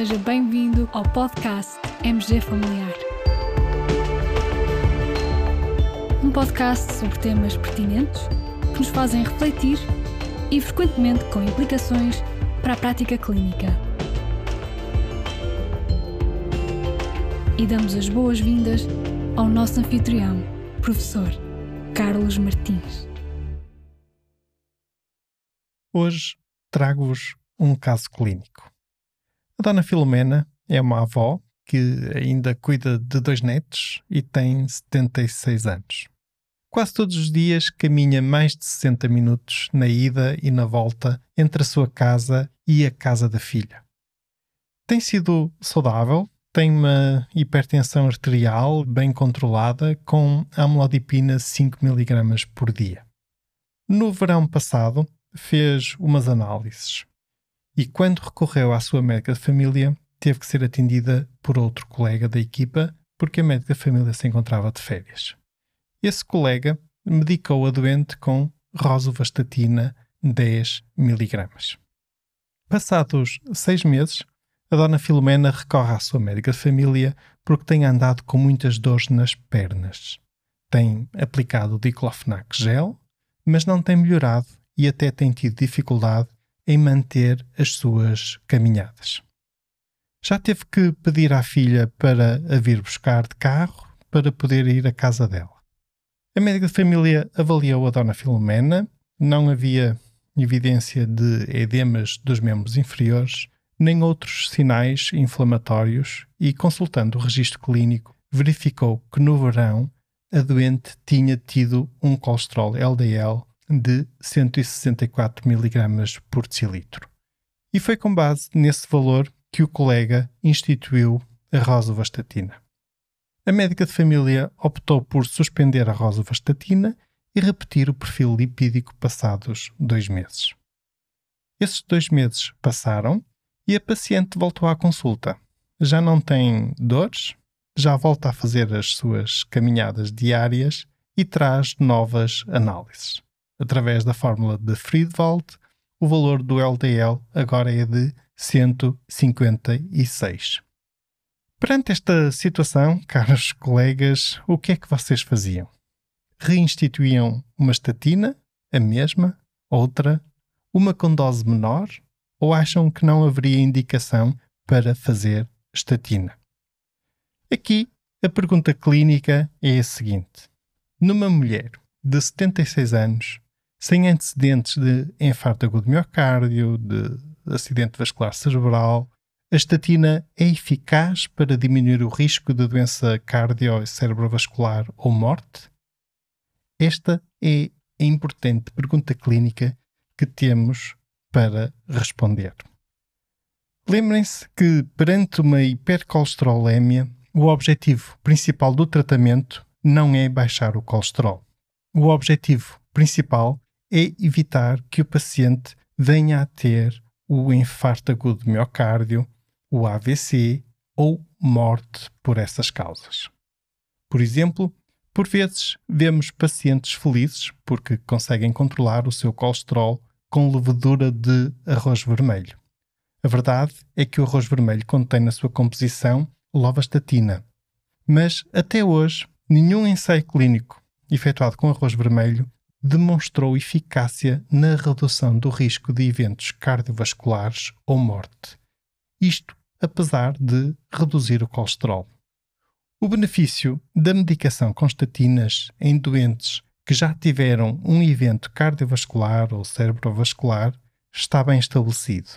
seja bem-vindo ao podcast MG Familiar. Um podcast sobre temas pertinentes que nos fazem refletir e frequentemente com implicações para a prática clínica. E damos as boas-vindas ao nosso anfitrião, professor Carlos Martins. Hoje trago-vos um caso clínico. A dona Filomena é uma avó que ainda cuida de dois netos e tem 76 anos. Quase todos os dias caminha mais de 60 minutos na ida e na volta entre a sua casa e a casa da filha. Tem sido saudável, tem uma hipertensão arterial bem controlada com amlodipina 5 mg por dia. No verão passado, fez umas análises e, quando recorreu à sua médica de família, teve que ser atendida por outro colega da equipa porque a médica de família se encontrava de férias. Esse colega medicou a doente com rosuvastatina 10 mg. Passados seis meses, a dona Filomena recorre à sua médica de família porque tem andado com muitas dores nas pernas. Tem aplicado diclofenac gel, mas não tem melhorado e até tem tido dificuldade em manter as suas caminhadas. Já teve que pedir à filha para a vir buscar de carro para poder ir à casa dela. A médica de família avaliou a dona Filomena, não havia evidência de edemas dos membros inferiores, nem outros sinais inflamatórios e, consultando o registro clínico, verificou que no verão a doente tinha tido um colesterol LDL de 164 mg por decilitro. E foi com base nesse valor que o colega instituiu a rosuvastatina. A médica de família optou por suspender a rosuvastatina e repetir o perfil lipídico passados dois meses. Esses dois meses passaram e a paciente voltou à consulta. Já não tem dores, já volta a fazer as suas caminhadas diárias e traz novas análises através da fórmula de Friedwald, o valor do LDL agora é de 156. Perante esta situação, caros colegas, o que é que vocês faziam? Reinstituíam uma estatina, a mesma, outra, uma com dose menor, ou acham que não haveria indicação para fazer estatina? Aqui, a pergunta clínica é a seguinte: numa mulher de 76 anos sem antecedentes de infarto agudo de miocárdio, de acidente vascular cerebral, a estatina é eficaz para diminuir o risco de doença cardio- e cerebrovascular ou morte? Esta é a importante pergunta clínica que temos para responder. Lembrem-se que, perante uma hipercolesterolemia, o objetivo principal do tratamento não é baixar o colesterol. O objetivo principal é evitar que o paciente venha a ter o infarto agudo de miocárdio, o AVC ou morte por essas causas. Por exemplo, por vezes vemos pacientes felizes porque conseguem controlar o seu colesterol com levedura de arroz vermelho. A verdade é que o arroz vermelho contém na sua composição lovastatina. Mas até hoje, nenhum ensaio clínico efetuado com arroz vermelho demonstrou eficácia na redução do risco de eventos cardiovasculares ou morte. Isto apesar de reduzir o colesterol. O benefício da medicação com estatinas em doentes que já tiveram um evento cardiovascular ou cerebrovascular está bem estabelecido.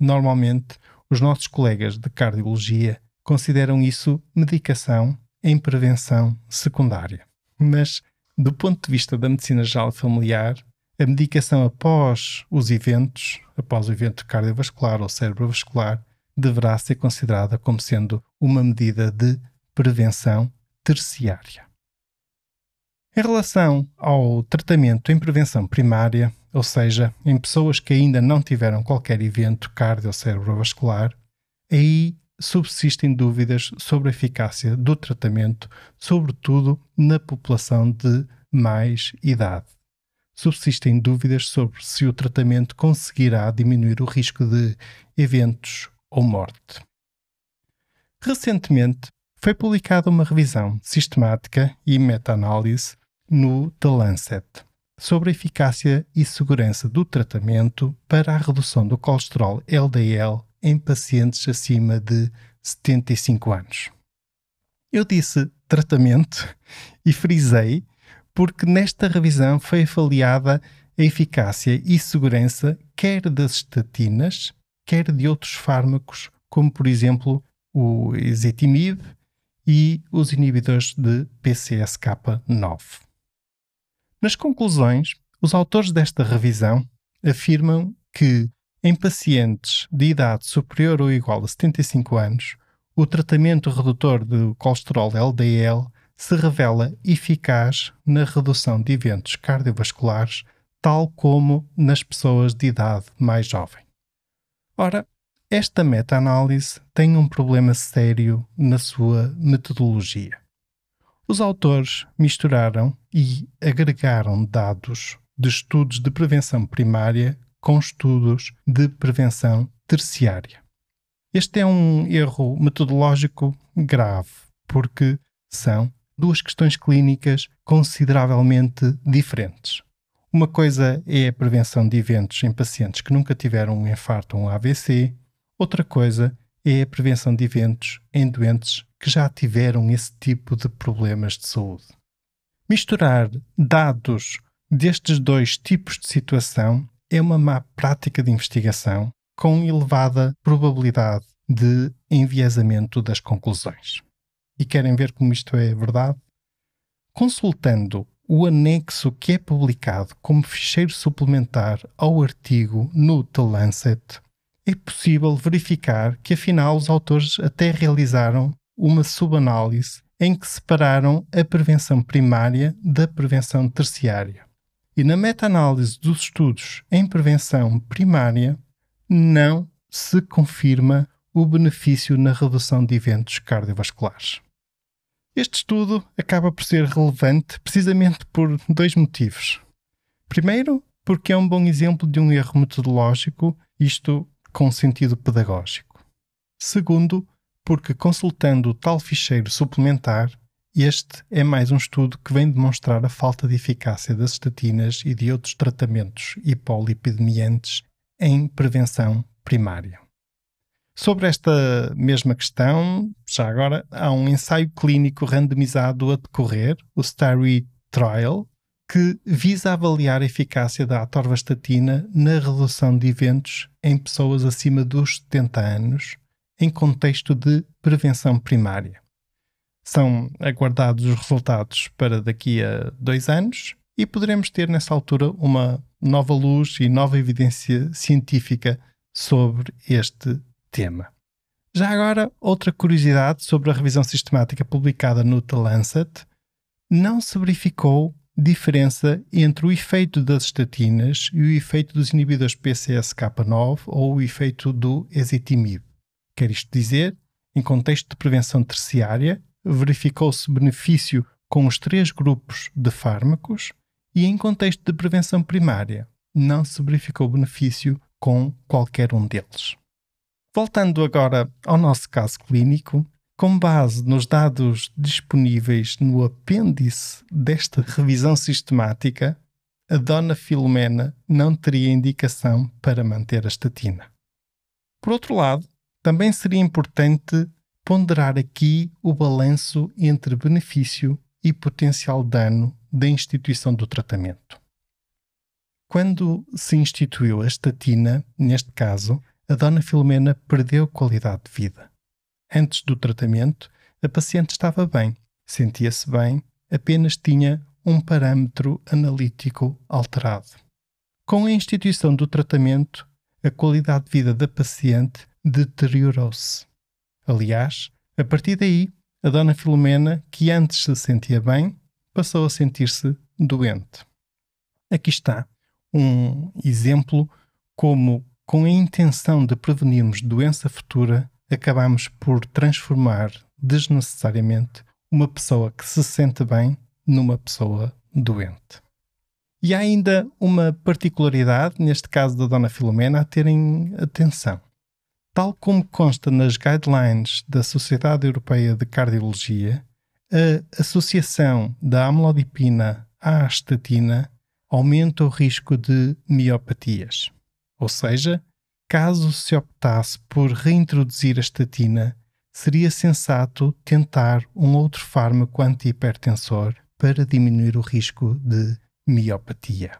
Normalmente, os nossos colegas de cardiologia consideram isso medicação em prevenção secundária. Mas do ponto de vista da medicina geral familiar, a medicação após os eventos, após o evento cardiovascular ou cerebrovascular, deverá ser considerada como sendo uma medida de prevenção terciária. Em relação ao tratamento em prevenção primária, ou seja, em pessoas que ainda não tiveram qualquer evento cardio-cerebrovascular, aí subsistem dúvidas sobre a eficácia do tratamento, sobretudo na população de mais idade. Subsistem dúvidas sobre se o tratamento conseguirá diminuir o risco de eventos ou morte. Recentemente, foi publicada uma revisão sistemática e meta-análise no The Lancet sobre a eficácia e segurança do tratamento para a redução do colesterol LDL em pacientes acima de 75 anos. Eu disse tratamento e frisei porque nesta revisão foi avaliada a eficácia e segurança quer das estatinas, quer de outros fármacos, como por exemplo o ezetimibe e os inibidores de PCSK9. Nas conclusões, os autores desta revisão afirmam que, em pacientes de idade superior ou igual a 75 anos, o tratamento redutor do colesterol LDL se revela eficaz na redução de eventos cardiovasculares, tal como nas pessoas de idade mais jovem. Ora, esta meta-análise tem um problema sério na sua metodologia. Os autores misturaram e agregaram dados de estudos de prevenção primária com estudos de prevenção terciária. Este é um erro metodológico grave, porque são duas questões clínicas consideravelmente diferentes. Uma coisa é a prevenção de eventos em pacientes que nunca tiveram um infarto ou um AVC, Outra coisa é a prevenção de eventos em doentes que já tiveram esse tipo de problemas de saúde. Misturar dados destes dois tipos de situação é uma má prática de investigação com elevada probabilidade de enviesamento das conclusões. E querem ver como isto é verdade? Consultando o anexo que é publicado como ficheiro suplementar ao artigo no The Lancet, é possível verificar que afinal os autores até realizaram uma subanálise em que separaram a prevenção primária da prevenção terciária. E na meta-análise dos estudos em prevenção primária, não se confirma o benefício na redução de eventos cardiovasculares. Este estudo acaba por ser relevante precisamente por dois motivos. Primeiro, porque é um bom exemplo de um erro metodológico, isto com sentido pedagógico. Segundo, porque consultando o tal ficheiro suplementar, este é mais um estudo que vem demonstrar a falta de eficácia das estatinas e de outros tratamentos hipolipidemiantes em prevenção primária. Sobre esta mesma questão, já agora, há um ensaio clínico randomizado a decorrer, o STARRY Trial, que visa avaliar a eficácia da atorvastatina na redução de eventos em pessoas acima dos 70 anos, em contexto de prevenção primária. São aguardados os resultados para daqui a dois anos e poderemos ter nessa altura uma nova luz e nova evidência científica sobre este tema. Já agora, outra curiosidade sobre a revisão sistemática publicada no The Lancet: não se verificou diferença entre o efeito das estatinas e o efeito dos inibidores PCSK9 ou o efeito do ezetimibe. Quer isto dizer, em contexto de prevenção terciária, verificou-se benefício com os três grupos de fármacos e em contexto de prevenção primária, não se verificou benefício com qualquer um deles. Voltando agora ao nosso caso clínico, com base nos dados disponíveis no apêndice desta revisão sistemática, a dona Filomena não teria indicação para manter a estatina. Por outro lado, também seria importante ponderar aqui o balanço entre benefício e potencial dano da instituição do tratamento. Quando se instituiu a estatina, neste caso, a dona Filomena perdeu qualidade de vida. Antes do tratamento, a paciente estava bem, sentia-se bem, apenas tinha um parâmetro analítico alterado. Com a instituição do tratamento, a qualidade de vida da paciente deteriorou-se. Aliás, a partir daí, a dona Filomena, que antes se sentia bem, passou a sentir-se doente. Aqui está um exemplo como, com a intenção de prevenirmos doença futura, acabamos por transformar desnecessariamente uma pessoa que se sente bem numa pessoa doente. E há ainda uma particularidade, neste caso da Dona Filomena, a terem atenção. Tal como consta nas guidelines da Sociedade Europeia de Cardiologia, a associação da amlodipina à estatina aumenta o risco de miopatias. Ou seja, caso se optasse por reintroduzir a estatina, seria sensato tentar um outro fármaco antihipertensor para diminuir o risco de miopatia.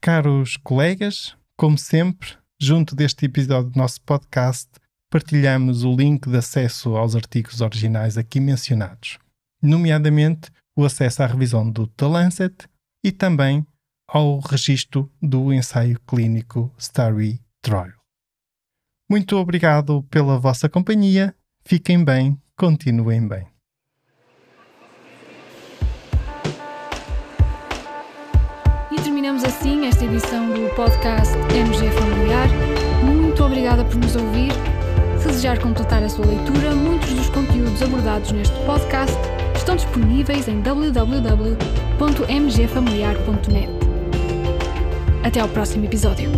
Caros colegas, como sempre, junto deste episódio do nosso podcast, partilhamos o link de acesso aos artigos originais aqui mencionados, nomeadamente o acesso à revisão do The Lancet e também ao registro do ensaio clínico Starry Trial. Muito obrigado pela vossa companhia, fiquem bem, continuem bem. Edição do podcast MG Familiar. Muito obrigada por nos ouvir. Se desejar completar a sua leitura, muitos dos conteúdos abordados neste podcast estão disponíveis em www.mgfamiliar.net. Até ao próximo episódio.